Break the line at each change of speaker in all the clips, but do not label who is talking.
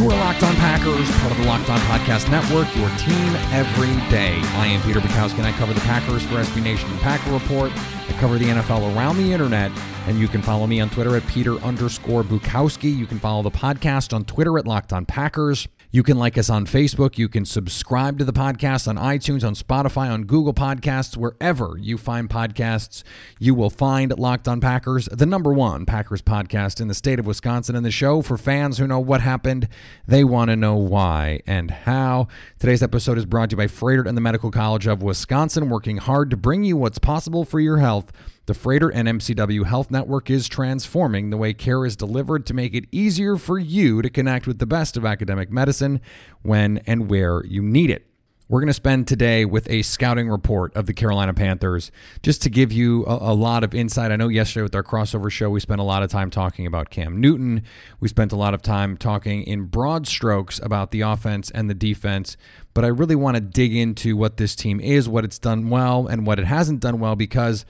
You are Locked On Packers, part of the Locked On Podcast Network, your team every day. I am Peter Bukowski, and I cover the Packers for SB Nation and Packer Report. I cover the NFL around the internet, and you can follow me on Twitter at Peter underscore Bukowski. You can follow the podcast on Twitter at Locked On Packers. You can like us on Facebook. You can subscribe to the podcast on iTunes, on Spotify, on Google Podcasts, wherever you find podcasts. You will find Locked On Packers, the number one Packers podcast in the state of Wisconsin, and the show for fans who know what happened. They want to know why and how. Today's episode is brought to you by Froedtert and the Medical College of Wisconsin, working hard to bring you what's possible for your health. The Froedtert and MCW Health Network is transforming the way care is delivered to make it easier for you to connect with the best of academic medicine when and where you need it. We're going to spend today with a scouting report of the Carolina Panthers just to give you a, a, lot of insight. I know yesterday with our crossover show, we spent a lot of time talking about Cam Newton. We spent a lot of time talking in broad strokes about the offense and the defense. But I really want to dig into what this team is, what it's done well, and what it hasn't done well because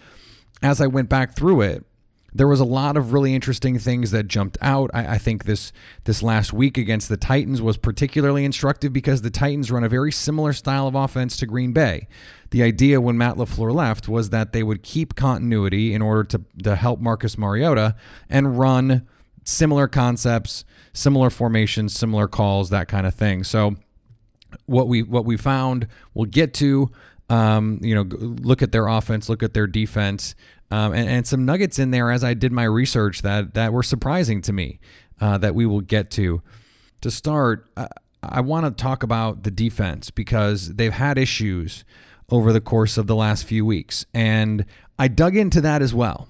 as I went back through it, there was a lot of really interesting things that jumped out. I, I, think this this last week against the Titans was particularly instructive because the Titans run a very similar style of offense to Green Bay. The idea when Matt LaFleur left was that they would keep continuity in order to, to help Marcus Mariota and run similar concepts, similar formations, similar calls, that kind of thing. So what we what we found, we'll get to um, you know, look at their offense, look at their defense, um, and, and, some nuggets in there as I did my research that that were surprising to me uh, that we will get to. To start, I, I want to talk about the defense because they've had issues over the course of the last few weeks, and I dug into that as well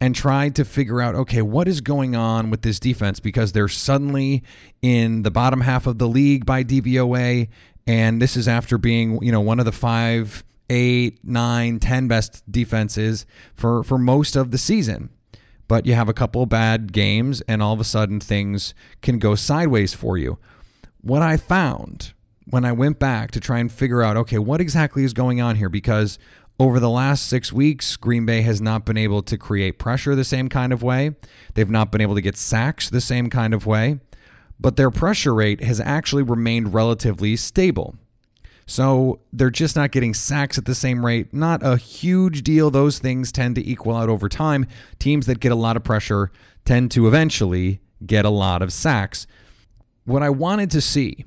and tried to figure out okay, what is going on with this defense because they're suddenly in the bottom half of the league by DVOA and this is after being, you know, one of the five, eight, nine, ten best defenses for, for most of the season. But you have a couple bad games, and all of a sudden things can go sideways for you. What I found when I went back to try and figure out, okay, what exactly is going on here? Because over the last six weeks, Green Bay has not been able to create pressure the same kind of way. They've not been able to get sacks the same kind of way but their pressure rate has actually remained relatively stable. So they're just not getting sacks at the same rate. Not a huge deal. Those things tend to equal out over time. Teams that get a lot of pressure tend to eventually get a lot of sacks. What I wanted to see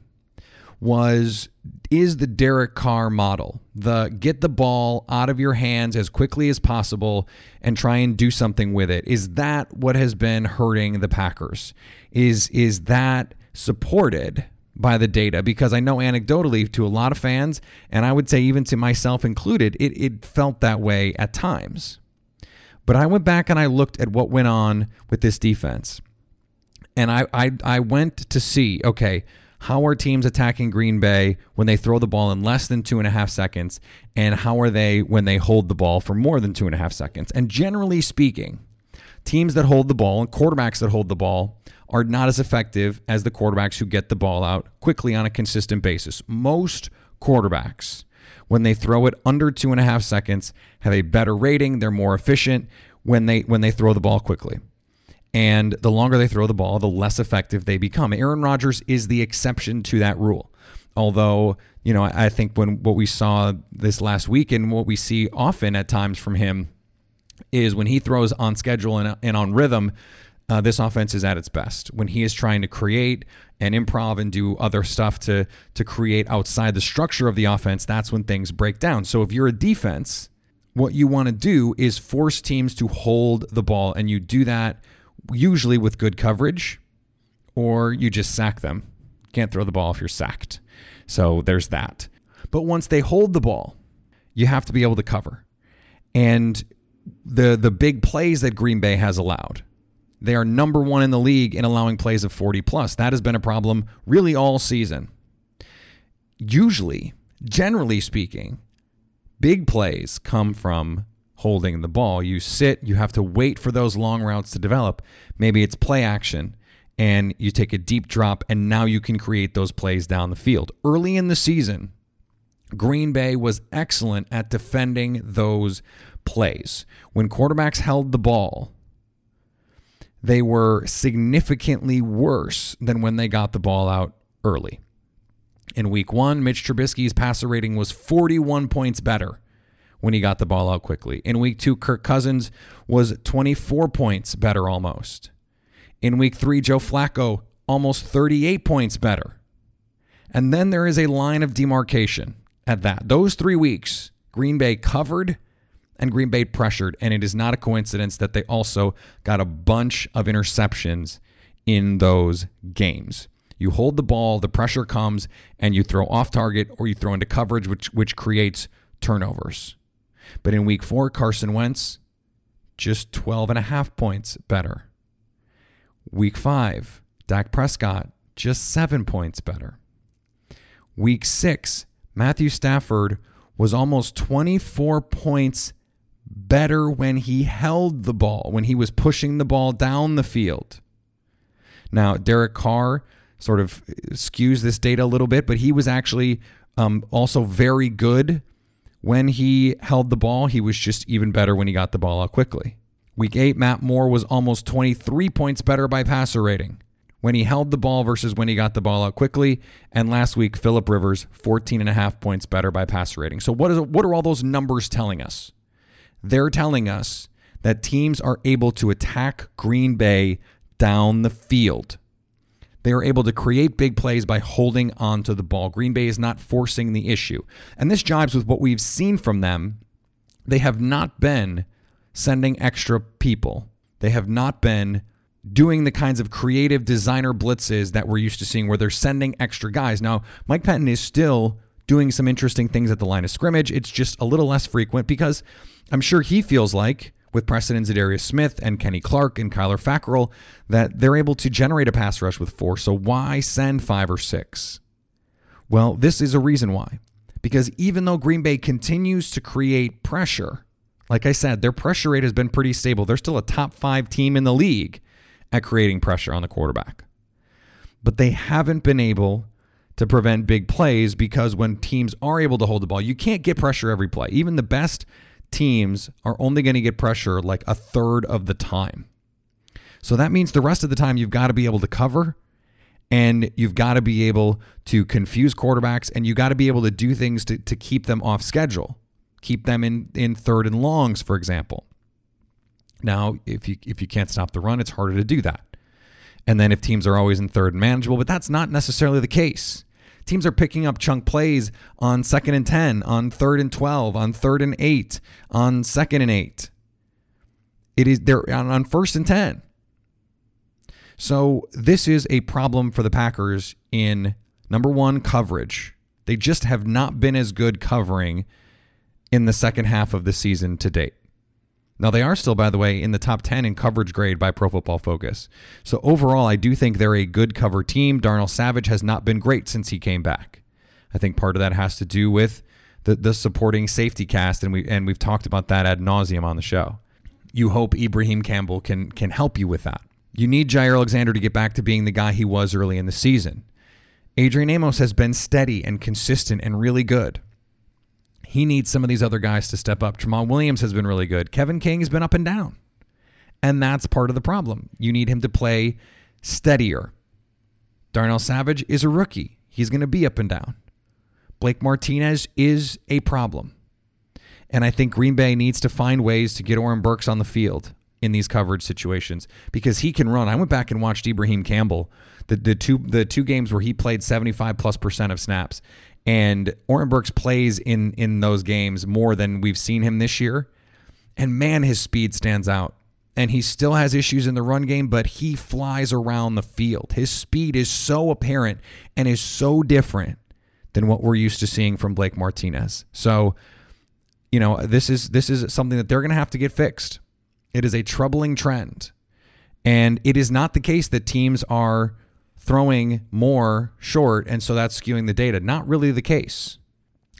was is the Derek Carr model. The get the ball out of your hands as quickly as possible and try and do something with it. Is that what has been hurting the Packers? Is is that supported by the data? Because I know anecdotally to a lot of fans, and I would say even to myself included, it, it felt that way at times. But I went back and I looked at what went on with this defense. And I, I, I went to see, okay, how are teams attacking Green Bay when they throw the ball in less than two and a half seconds? And how are they when they hold the ball for more than two and a half seconds? And generally speaking, teams that hold the ball and quarterbacks that hold the ball are not as effective as the quarterbacks who get the ball out quickly on a consistent basis. Most quarterbacks, when they throw it under two and a half seconds, have a better rating. They're more efficient when they when they throw the ball quickly. And the longer they throw the ball, the less effective they become. Aaron Rodgers is the exception to that rule. Although, you know, I think when what we saw this last week and what we see often at times from him is when he throws on schedule and, and on rhythm, uh, this offense is at its best. When he is trying to create and improv and do other stuff to to create outside the structure of the offense, that's when things break down. So if you're a defense, what you want to do is force teams to hold the ball, and you do that usually with good coverage, or you just sack them. Can't throw the ball if you're sacked. So there's that. But once they hold the ball, you have to be able to cover. And the the big plays that Green Bay has allowed. They are number 1 in the league in allowing plays of 40 plus. That has been a problem really all season. Usually, generally speaking, big plays come from holding the ball. You sit, you have to wait for those long routes to develop. Maybe it's play action and you take a deep drop, and now you can create those plays down the field. Early in the season, Green Bay was excellent at defending those plays. When quarterbacks held the ball, they were significantly worse than when they got the ball out early. In week one, Mitch Trubisky's passer rating was 41 points better when he got the ball out quickly. In week two, Kirk Cousins was 24 points better almost. In week three, Joe Flacco, almost 38 points better. And then there is a line of demarcation at that. Those three weeks, Green Bay covered and Green Bay pressured. And it is not a coincidence that they also got a bunch of interceptions in those games. You hold the ball, the pressure comes, and you throw off target or you throw into coverage, which, which creates turnovers. But in week four, Carson Wentz, just 12 and a half points better. Week five, Dak Prescott, just seven points better. Week six, Matthew Stafford was almost 24 points better when he held the ball, when he was pushing the ball down the field. Now, Derek Carr sort of skews this data a little bit, but he was actually um, also very good when he held the ball. He was just even better when he got the ball out quickly. Week 8, Matt Moore was almost 23 points better by passer rating when he held the ball versus when he got the ball out quickly. And last week, Philip Rivers, 14 and a half points better by passer rating. So what is what are all those numbers telling us? They're telling us that teams are able to attack Green Bay down the field. They are able to create big plays by holding onto the ball. Green Bay is not forcing the issue. And this jibes with what we've seen from them. They have not been sending extra people. They have not been doing the kinds of creative designer blitzes that we're used to seeing where they're sending extra guys. Now, Mike Pettine is still doing some interesting things at the line of scrimmage. It's just a little less frequent because I'm sure he feels like with Preston Za'Darius Smith and Kenny Clark and Kyler Fackrell that they're able to generate a pass rush with four. So why send five or six? Well, this is a reason why. Because even though Green Bay continues to create pressure, like I said, their pressure rate has been pretty stable. They're still a top five team in the league at creating pressure on the quarterback. But they haven't been able to prevent big plays because when teams are able to hold the ball, you can't get pressure every play. Even the best teams are only going to get pressure like a third of the time. So that means the rest of the time you've got to be able to cover and you've got to be able to confuse quarterbacks and you got to be able to do things to, to keep them off schedule keep them in, in third and longs, for example. Now, if you if you can't stop the run, it's harder to do that. And then if teams are always in third and manageable, but that's not necessarily the case. Teams are picking up chunk plays on second and 10, on third and 12, on third and 8, on second and 8. It is they're on, on first and 10. So this is a problem for the Packers in number 1 coverage. They just have not been as good covering in the second half of the season to date. Now, they are still, by the way, in the top 10 in coverage grade by Pro Football Focus. So, overall, I do think they're a good cover team. Darnell Savage has not been great since he came back. I think part of that has to do with the, the supporting safety cast, and, we, and we've talked about that ad nauseum on the show. You hope Ibraheim Campbell can, can help you with that. You need Jaire Alexander to get back to being the guy he was early in the season. Adrian Amos has been steady and consistent and really good. He needs some of these other guys to step up. Tramon Williams has been really good. Kevin King has been up and down. And that's part of the problem. You need him to play steadier. Darnell Savage is a rookie. He's going to be up and down. Blake Martinez is a problem. And I think Green Bay needs to find ways to get Oren Burks on the field in these coverage situations because he can run. I went back and watched Ibraheim Campbell, the, the two the two games where he played 75 plus percent of snaps. And Oren Burks plays in in those games more than we've seen him this year. And man, his speed stands out. And he still has issues in the run game, but he flies around the field. His speed is so apparent and is so different than what we're used to seeing from Blake Martinez. So, you know, this is this is something that they're going to have to get fixed. It is a troubling trend. And it is not the case that teams are throwing more short and so that's skewing the data. Not really the case.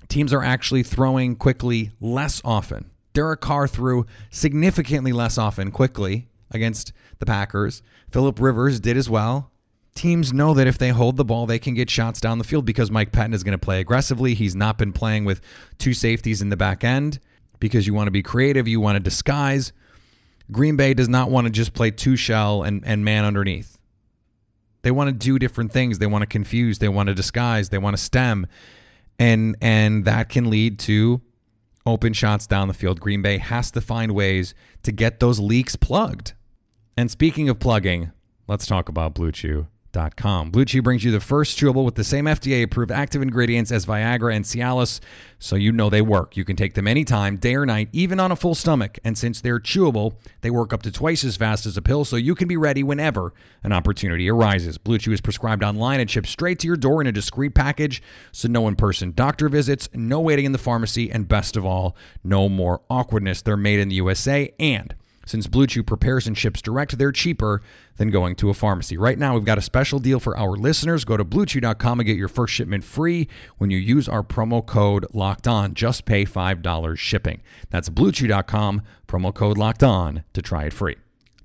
Teams are actually throwing quickly less often. Derek Carr threw significantly less often quickly against the Packers. Philip Rivers did as well. Teams know that if they hold the ball, they can get shots down the field because Mike Pettine is going to play aggressively. He's not been playing with two safeties in the back end because you want to be creative, you want to disguise. Green Bay does not want to just play two shell and, and man underneath. They want to do different things. They want to confuse, they want to disguise, they want to stem. And and that can lead to open shots down the field. Green Bay has to find ways to get those leaks plugged. And speaking of plugging, let's talk about Blue Chew. Blue Chew brings you the first chewable with the same FDA approved active ingredients as Viagra and Cialis, so you know they work. You can take them anytime, day or night, even on a full stomach. And since they're chewable, they work up to twice as fast as a pill, so you can be ready whenever an opportunity arises. Blue Chew is prescribed online and shipped straight to your door in a discreet package, so no in person doctor visits, no waiting in the pharmacy, and best of all, no more awkwardness. They're made in the USA and since Blue Chew prepares and ships direct, they're cheaper than going to a pharmacy. Right now, we've got a special deal for our listeners. Go to bluechew.com and get your first shipment free when you use our promo code locked on. Just pay $5 shipping. That's bluechew.com, promo code locked on to try it free.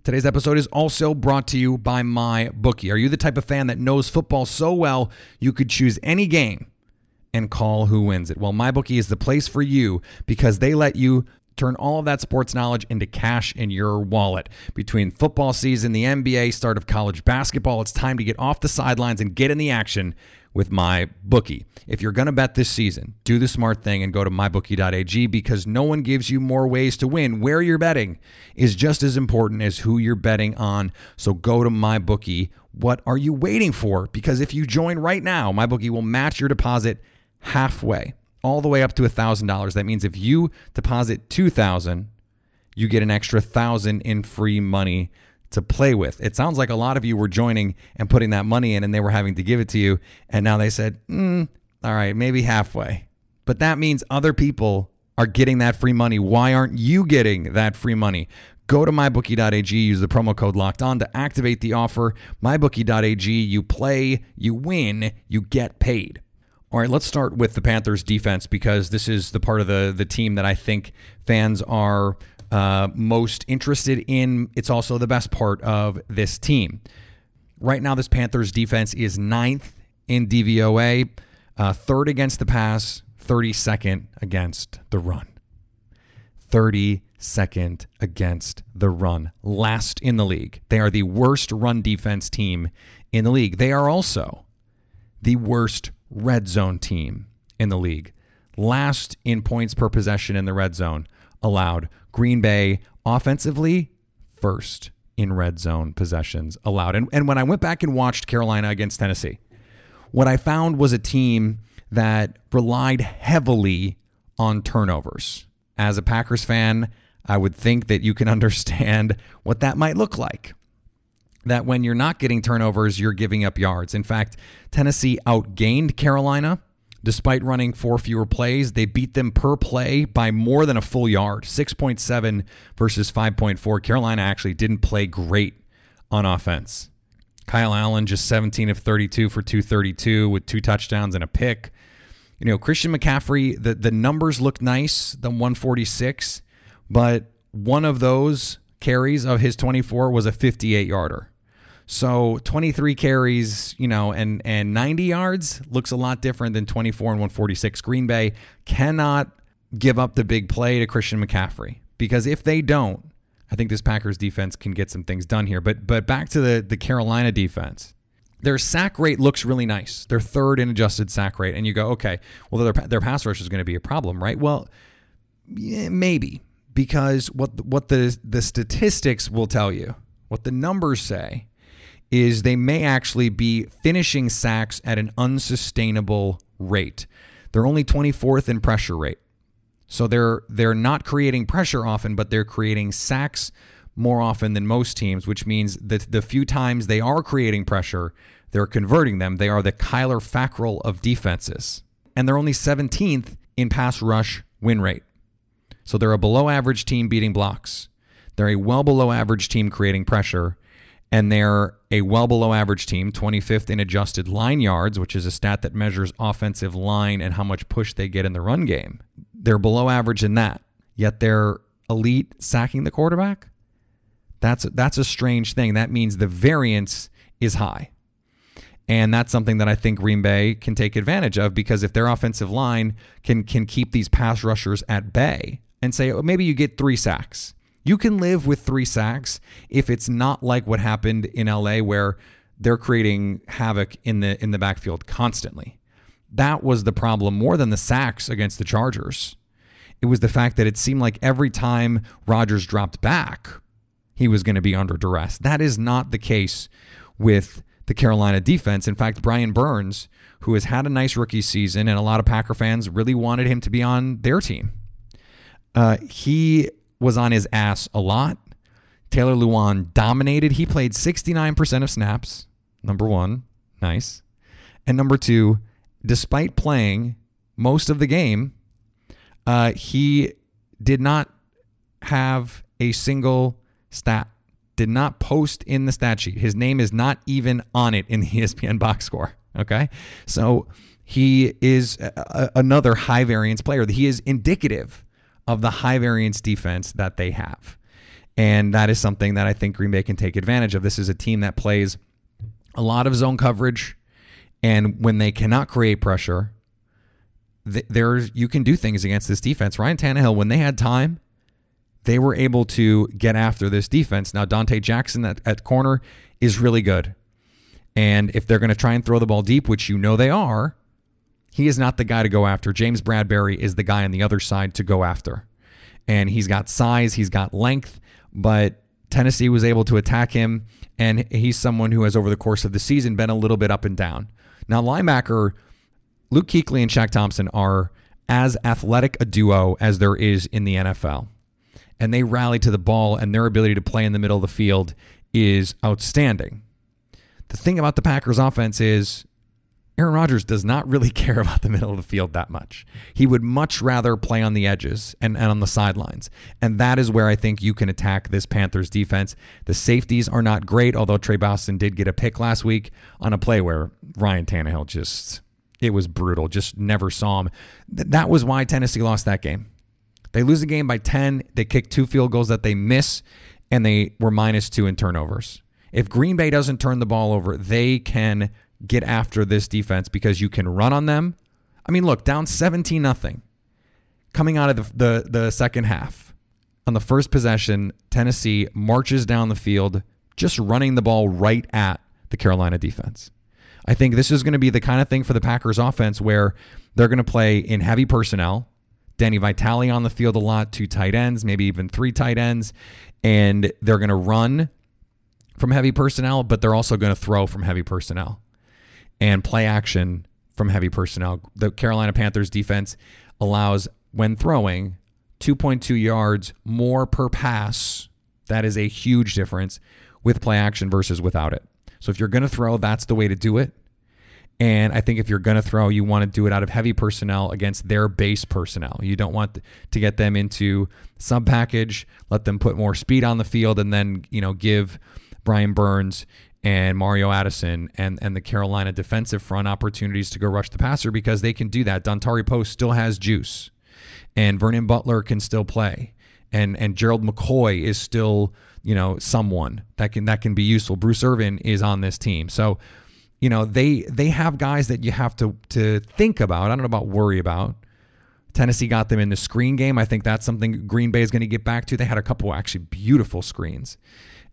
Today's episode is also brought to you by My Bookie. Are you the type of fan that knows football so well you could choose any game and call who wins it? Well, My Bookie is the place for you because they let you Turn all of that sports knowledge into cash in your wallet. Between football season, the NBA, start of college basketball, it's time to get off the sidelines and get in the action with my bookie. If you're going to bet this season, do the smart thing and go to mybookie.ag because no one gives you more ways to win. Where you're betting is just as important as who you're betting on. So go to mybookie. What are you waiting for? Because if you join right now, mybookie will match your deposit halfway all the way up to $1,000. That means if you deposit 2000 you get an extra 1000 in free money to play with. It sounds like a lot of you were joining and putting that money in and they were having to give it to you. And now they said, mm, all right, maybe halfway. But that means other people are getting that free money. Why aren't you getting that free money? Go to mybookie.ag, use the promo code locked on to activate the offer. Mybookie.ag, you play, you win, you get paid. All right, let's start with the Panthers defense because this is the part of the the team that I think fans are uh, most interested in. It's also the best part of this team. Right now, this Panthers defense is ninth in DVOA, uh, third against the pass, 32nd against the run. 32nd against the run, last in the league. They are the worst run defense team in the league. They are also the worst red zone team in the league. Last in points per possession in the red zone allowed. Green Bay offensively, first in red zone possessions allowed. And, and when I went back and watched Carolina against Tennessee, what I found was a team that relied heavily on turnovers. As a Packers fan, I would think that you can understand what that might look like that when you're not getting turnovers, you're giving up yards. In fact, Tennessee outgained Carolina. Despite running four fewer plays, they beat them per play by more than a full yard 6.7 versus 5.4. Carolina actually didn't play great on offense. Kyle Allen just 17 of 32 for 232 with two touchdowns and a pick. You know, Christian McCaffrey, the, the numbers look nice, the 146, but one of those carries of his 24 was a 58 yarder. So 23 carries, you know, and and 90 yards looks a lot different than 24 and 146. Green Bay cannot give up the big play to Christian McCaffrey because if they don't, I think this Packers defense can get some things done here. But but back to the the Carolina defense. their sack rate looks really nice. They're third in adjusted sack rate, and you go, okay, well their their pass rush is going to be a problem, right? Well, yeah, maybe because what what the the statistics will tell you, what the numbers say, is they may actually be finishing sacks at an unsustainable rate. They're only 24th in pressure rate. So they're they're not creating pressure often, but they're creating sacks more often than most teams, which means that the few times they are creating pressure, they're converting them. They are the Kyler Fackrell of defenses. And they're only 17th in pass rush win rate. So they're a below average team beating blocks. They're a well below average team creating pressure and they're a well below average team, 25th in adjusted line yards, which is a stat that measures offensive line and how much push they get in the run game. They're below average in that, yet they're elite sacking the quarterback. That's that's a strange thing. That means the variance is high. And that's something that I think Green Bay can take advantage of because if their offensive line can can keep these pass rushers at bay and say oh, maybe you get 3 sacks you can live with three sacks if it's not like what happened in LA where they're creating havoc in the in the backfield constantly. That was the problem more than the sacks against the Chargers. It was the fact that it seemed like every time Rodgers dropped back, he was going to be under duress. That is not the case with the Carolina defense. In fact, Brian Burns, who has had a nice rookie season, and a lot of Packer fans really wanted him to be on their team. Uh, he was on his ass a lot. Taylor Lewan dominated. He played 69% of snaps. Number one, nice. And number two, despite playing most of the game, uh, he did not have a single stat, did not post in the stat sheet. His name is not even on it in the ESPN box score. Okay. So he is a, a, another high variance player. He is indicative of the high variance defense that they have. And that is something that I think Green Bay can take advantage of. This is a team that plays a lot of zone coverage. And when they cannot create pressure, there's you can do things against this defense. Ryan Tannehill, when they had time, they were able to get after this defense. Now Donte Jackson at, at corner is really good. And if they're going to try and throw the ball deep, which you know they are, he is not the guy to go after. James Bradberry is the guy on the other side to go after. And he's got size, he's got length, but Tennessee was able to attack him. And he's someone who has, over the course of the season, been a little bit up and down. Now, linebacker Luke Kuechly and Shaq Thompson are as athletic a duo as there is in the NFL. And they rally to the ball, and their ability to play in the middle of the field is outstanding. The thing about the Packers offense is Aaron Rodgers does not really care about the middle of the field that much. He would much rather play on the edges and, and on the sidelines. And that is where I think you can attack this Panthers defense. The safeties are not great, although Tre Boston did get a pick last week on a play where Ryan Tannehill just, it was brutal. Just never saw him. Th- that was why Tennessee lost that game. They lose the game by 10. They kick two field goals that they miss, and they were minus two in turnovers. If Green Bay doesn't turn the ball over, they can get after this defense because you can run on them. I mean, look, down 17 nothing coming out of the, the, the second half. On the first possession, Tennessee marches down the field, just running the ball right at the Carolina defense. I think this is going to be the kind of thing for the Packers offense where they're going to play in heavy personnel. Danny Vitale on the field a lot, two tight ends, maybe even three tight ends, and they're going to run from heavy personnel, but they're also going to throw from heavy personnel and play action from heavy personnel. The Carolina Panthers defense allows, when throwing, 2.2 yards more per pass. That is a huge difference with play action versus without it. So if you're going to throw, that's the way to do it. And I think if you're going to throw, you want to do it out of heavy personnel against their base personnel. You don't want to get them into sub package, let them put more speed on the field, and then you know give Brian Burns and Mario Addison and, and the Carolina defensive front opportunities to go rush the passer because they can do that. Dontari Poe still has juice, and Vernon Butler can still play, and and Gerald McCoy is still you know someone that can that can be useful. Bruce Irvin is on this team, so you know they they have guys that you have to to think about. I don't know about worry about. Tennessee got them in the screen game. I think that's something Green Bay is going to get back to. They had a couple actually beautiful screens.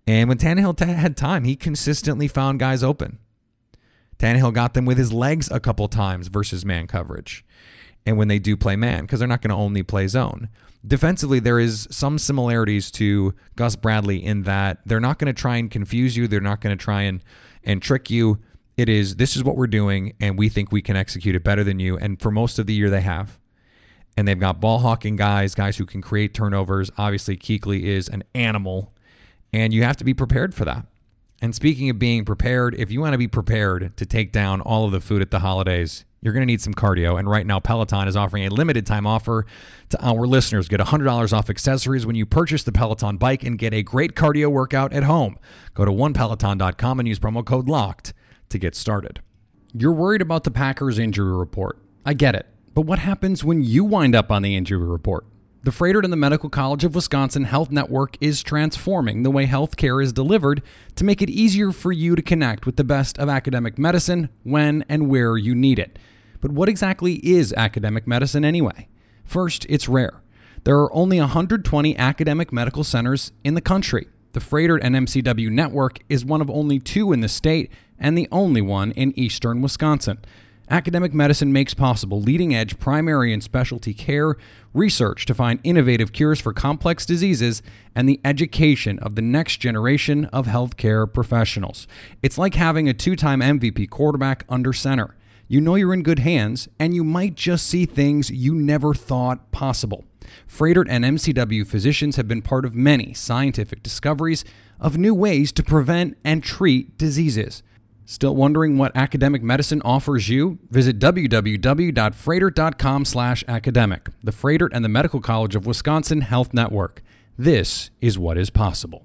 And when Tannehill t- had time, he consistently found guys open. Tannehill got them with his legs a couple times versus man coverage. And when they do play man, because they're not going to only play zone. Defensively, there is some similarities to Gus Bradley in that they're not going to try and confuse you. They're not going to try and, and trick you. It is, this is what we're doing, and we think we can execute it better than you. And for most of the year, they have. And they've got ball hawking guys, guys who can create turnovers. Obviously, Kuechly is an animal, and you have to be prepared for that. And speaking of being prepared, if you want to be prepared to take down all of the food at the holidays, you're going to need some cardio. And right now, Peloton is offering a limited time offer to our listeners. Get $100 off accessories when you purchase the Peloton bike and get a great cardio workout at home. Go to onepeloton.com and use promo code LOCKED to get started. You're worried about the Packers injury report. I get it. But what happens when you wind up on the injury report? The Froedtert and the Medical College of Wisconsin Health Network is transforming the way healthcare is delivered to make it easier for you to connect with the best of academic medicine when and where you need it. But what exactly is academic medicine anyway? First, it's rare. There are only 120 academic medical centers in the country. The Froedtert and MCW network is one of only two in the state and the only one in eastern Wisconsin. Academic medicine makes possible leading edge primary and specialty care, research to find innovative cures for complex diseases, and the education of the next generation of healthcare professionals. It's like having a two time MVP quarterback under center. You know you're in good hands, and you might just see things you never thought possible. Froedtert and MCW physicians have been part of many scientific discoveries of new ways to prevent and treat diseases. Still wondering what academic medicine offers you? Visit www.froedtert.com slash academic, the Froedtert and the Medical College of Wisconsin Health Network. This is what is possible.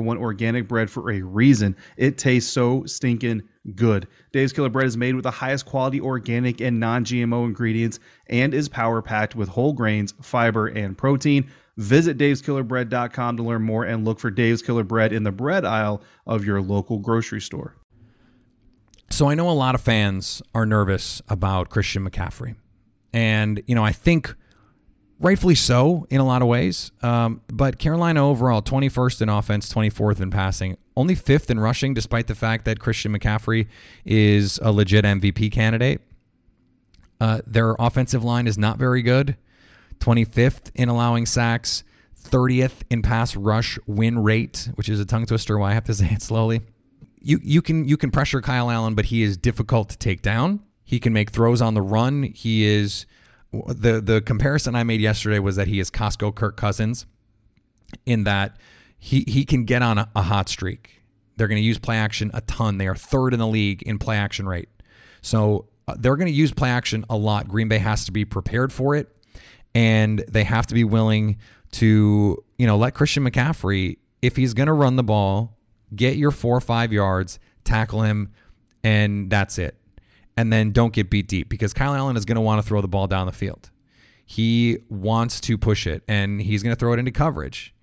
one organic bread for a reason. It tastes so stinking good. Dave's Killer Bread is made with the highest quality organic and non GMO ingredients and is power packed with whole grains, fiber, and protein. Visit daveskillerbread.com to learn more and look for Dave's Killer Bread in the bread aisle of your local grocery store.
So I know a lot of fans are nervous about Christian McCaffrey. And, you know, I think rightfully so in a lot of ways. Um, but Carolina overall, 21st in offense, 24th in passing, only fifth in rushing, despite the fact that Christian McCaffrey is a legit MVP candidate. Uh, their offensive line is not very good. 25th in allowing sacks, 30th in pass rush win rate, which is a tongue twister. Why I have to say it slowly. You you can you can pressure Kyle Allen, but he is difficult to take down. He can make throws on the run. He is the the comparison I made yesterday was that he is Costco Kirk Cousins, in that he he can get on a, a hot streak. They're going to use play action a ton. They are third in the league in play action rate, so uh, they're going to use play action a lot. Green Bay has to be prepared for it, and they have to be willing to you know let Christian McCaffrey if he's going to run the ball get your four or five yards, tackle him, and that's it. And then don't get beat deep because Kyle Allen is going to want to throw the ball down the field. He wants to push it and he's going to throw it into coverage.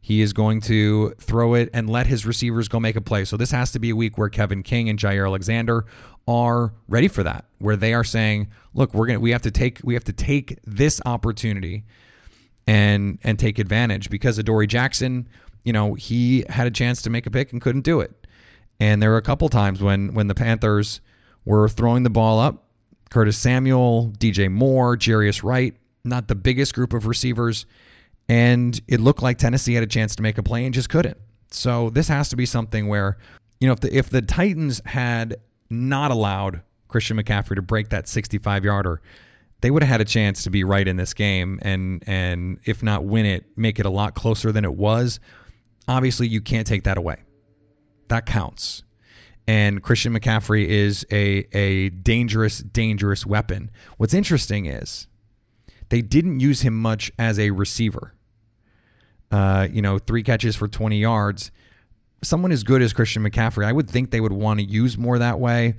He is going to throw it and let his receivers go make a play. So this has to be a week where Kevin King and Jaire Alexander are ready for that, where they are saying, "Look, we're gonna we have to take we have to take this opportunity and and take advantage because Adoree Jackson, you know, he had a chance to make a pick and couldn't do it. And there were a couple times when when the Panthers were throwing the ball up, Curtis Samuel, DJ Moore, Jarius Wright, not the biggest group of receivers, and it looked like Tennessee had a chance to make a play and just couldn't. So this has to be something where, you know, if the if the Titans had not allowed Christian McCaffrey to break that 65 yarder, they would have had a chance to be right in this game and and if not win it, make it a lot closer than it was. Obviously, you can't take that away. That counts. And Christian McCaffrey is a a dangerous, dangerous weapon. What's interesting is they didn't use him much as a receiver. Uh, you know, three catches for 20 yards. Someone as good as Christian McCaffrey, I would think they would want to use more that way.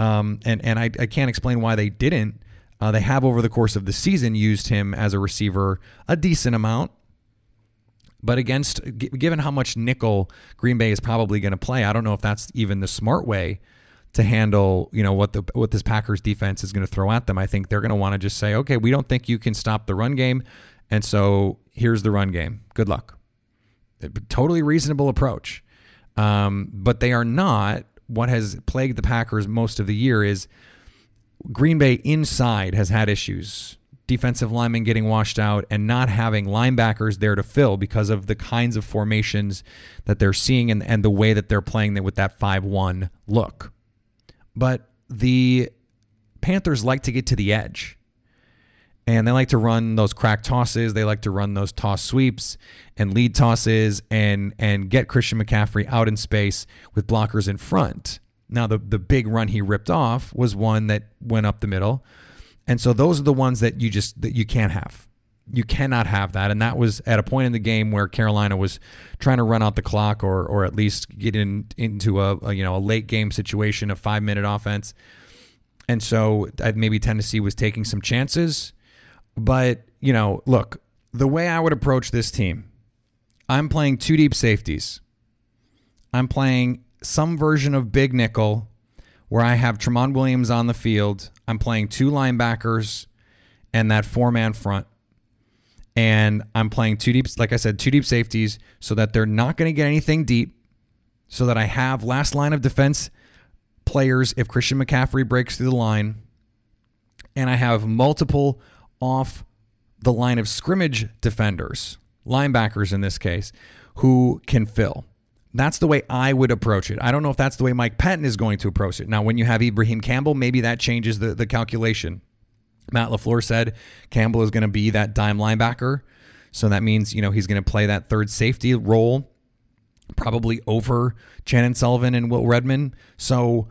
Um, and and I, I can't explain why they didn't. Uh, they have over the course of the season used him as a receiver a decent amount. But against, given how much nickel Green Bay is probably going to play, I don't know if that's even the smart way to handle, you know, what the what this Packers defense is going to throw at them. I think they're going to want to just say, okay, we don't think you can stop the run game, and so here's the run game. Good luck. Totally reasonable approach, um, but they are not. What has plagued the Packers most of the year is Green Bay inside has had issues. Defensive linemen getting washed out and not having linebackers there to fill because of the kinds of formations that they're seeing and, and the way that they're playing with that 5 1 look. But the Panthers like to get to the edge. And they like to run those crack tosses. They like to run those toss sweeps and lead tosses and and get Christian McCaffrey out in space with blockers in front. Now the the big run he ripped off was one that went up the middle. And so those are the ones that you just that you can't have. You cannot have that. And that was at a point in the game where Carolina was trying to run out the clock or or at least get in into a, a you know a late game situation, a five minute offense. And so maybe Tennessee was taking some chances. But, you know, look, the way I would approach this team, I'm playing two deep safeties. I'm playing some version of big nickel where I have Tramon Williams on the field. I'm playing two linebackers and that four man front. And I'm playing two deep, like I said, two deep safeties so that they're not going to get anything deep. So that I have last line of defense players if Christian McCaffrey breaks through the line. And I have multiple off the line of scrimmage defenders, linebackers in this case, who can fill. That's the way I would approach it. I don't know if that's the way Mike Pettine is going to approach it. Now, when you have Ibraheim Campbell, maybe that changes the, the calculation. Matt LaFleur said Campbell is going to be that dime linebacker. So that means, you know, he's going to play that third safety role, probably over Chandon Sullivan and Will Redmond. So,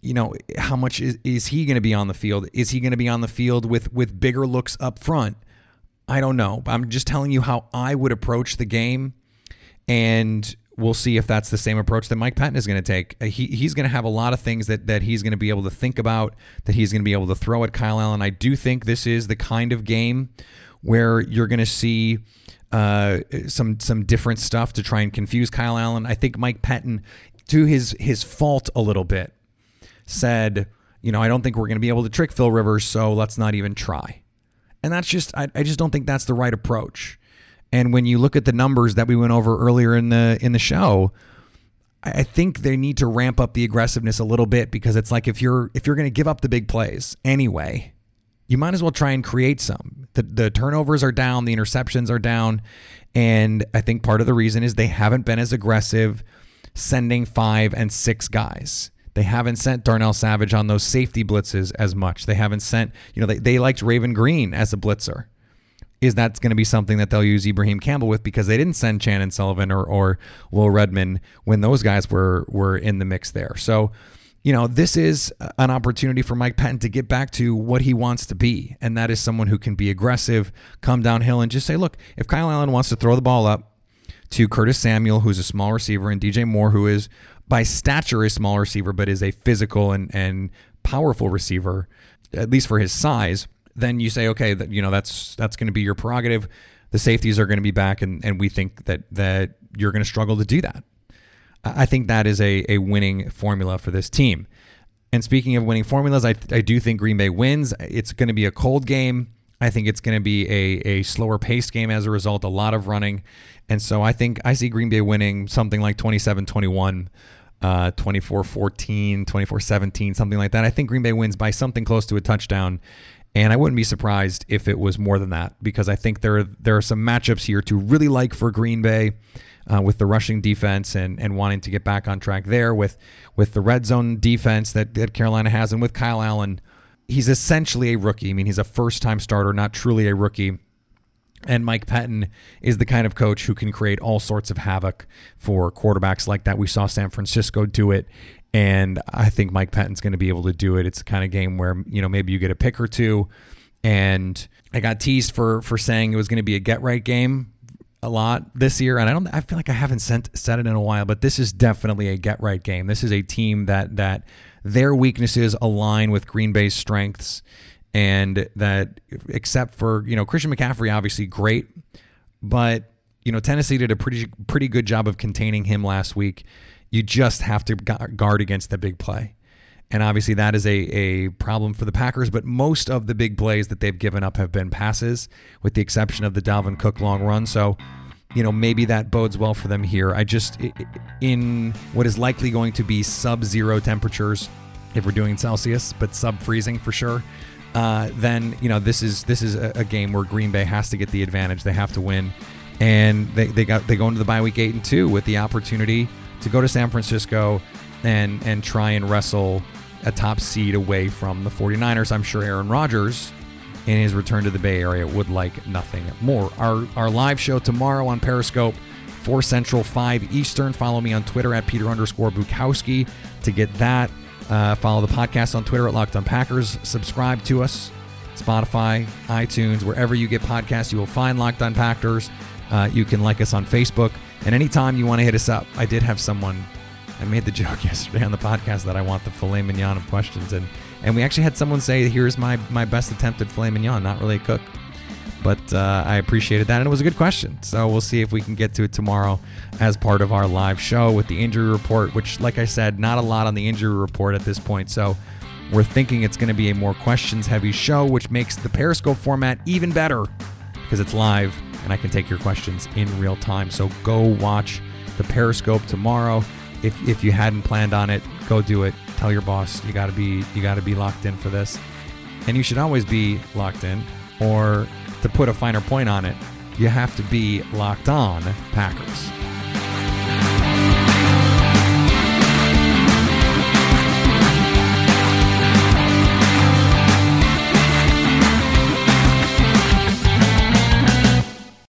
you know, how much is, is he going to be on the field? Is he going to be on the field with with bigger looks up front? I don't know. I'm just telling you how I would approach the game. And we'll see if that's the same approach that Mike Pettine is going to take. Uh, he, he's going to have a lot of things that, that he's going to be able to think about, that he's going to be able to throw at Kyle Allen. I do think this is the kind of game where you're going to see uh, some some different stuff to try and confuse Kyle Allen. I think Mike Pettine, to his his fault a little bit, said, you know, I don't think we're going to be able to trick Phil Rivers, so let's not even try. And that's just I, I just don't think that's the right approach. And when you look at the numbers that we went over earlier in the in the show, I think they need to ramp up the aggressiveness a little bit because it's like if you're if you're going to give up the big plays anyway, you might as well try and create some. The the turnovers are down, the interceptions are down, and I think part of the reason is they haven't been as aggressive sending 5 and 6 guys. They haven't sent Darnell Savage on those safety blitzes as much. They haven't sent, you know, they, they liked Raven Greene as a blitzer is that going to be something that they'll use Ibraheim Campbell with because they didn't send Chandon Sullivan or, or Will Redmond when those guys were were in the mix there. So, you know, this is an opportunity for Mike Pettine to get back to what he wants to be, and that is someone who can be aggressive, come downhill, and just say, look, if Kyle Allen wants to throw the ball up to Curtis Samuel, who's a small receiver, and DJ Moore, who is by stature a small receiver, but is a physical and, and powerful receiver, at least for his size, then you say, okay, that you know that's that's going to be your prerogative. The safeties are going to be back, and, and we think that that you're going to struggle to do that. I think that is a, a winning formula for this team. And speaking of winning formulas, I, I do think Green Bay wins. It's going to be a cold game. I think it's going to be a, a slower paced game as a result, a lot of running. And so I think I see Green Bay winning something like 27 21, uh, 24 14, 24 17, something like that. I think Green Bay wins by something close to a touchdown. And I wouldn't be surprised if it was more than that because I think there, there are some matchups here to really like for Green Bay uh, with the rushing defense and, and wanting to get back on track there with with the red zone defense that, that Carolina has and with Kyle Allen. He's essentially a rookie. I mean, he's a first time starter, not truly a rookie. And Mike Pettine is the kind of coach who can create all sorts of havoc for quarterbacks like that. We saw San Francisco do it. And I think Mike Pettine's going to be able to do it. It's the kind of game where, you know, maybe you get a pick or two. And I got teased for for saying it was going to be a get right game a lot this year, and I don't. I feel like I haven't sent, said it in a while, but this is definitely a get right game. This is a team that that their weaknesses align with Green Bay's strengths, and that except for you know Christian McCaffrey, obviously great, but you know Tennessee did a pretty pretty good job of containing him last week. You just have to guard against the big play. And obviously, that is a, a problem for the Packers. But most of the big plays that they've given up have been passes, with the exception of the Dalvin Cook long run. So, you know, maybe that bodes well for them here. I just, in what is likely going to be sub zero temperatures, if we're doing Celsius, but sub freezing for sure. Uh, then you know this is this is a, a, game where Green Bay has to get the advantage. They have to win, and they, they got they go into the bye week eight and two with the opportunity to go to San Francisco and and try and wrestle a top seed away from the 49ers. I'm sure Aaron Rodgers, in his return to the Bay Area, would like nothing more. Our, our live show tomorrow on Periscope, 4 Central, 5 Eastern. Follow me on Twitter at Peter underscore Bukowski to get that. Uh, follow the podcast on Twitter at Locked on Packers. Subscribe to us, Spotify, iTunes, wherever you get podcasts, you will find Locked on Packers. Uh, you can like us on Facebook. And anytime you want to hit us up, I did have someone I made the joke yesterday on the podcast that I want the filet mignon of questions, and and we actually had someone say, "Here's my my best attempt at filet mignon." Not really a cook, but uh, I appreciated that, and it was a good question. So we'll see if we can get to it tomorrow as part of our live show with the injury report. Which, like I said, not a lot on the injury report at this point. So we're thinking it's going to be a more questions heavy show, which makes the Periscope format even better because it's live and I can take your questions in real time. So go watch the Periscope tomorrow if if you hadn't planned on it, go do it. Tell your boss you got to be you got to be locked in for this. And you should always be locked in or to put a finer point on it, you have to be locked on Packers.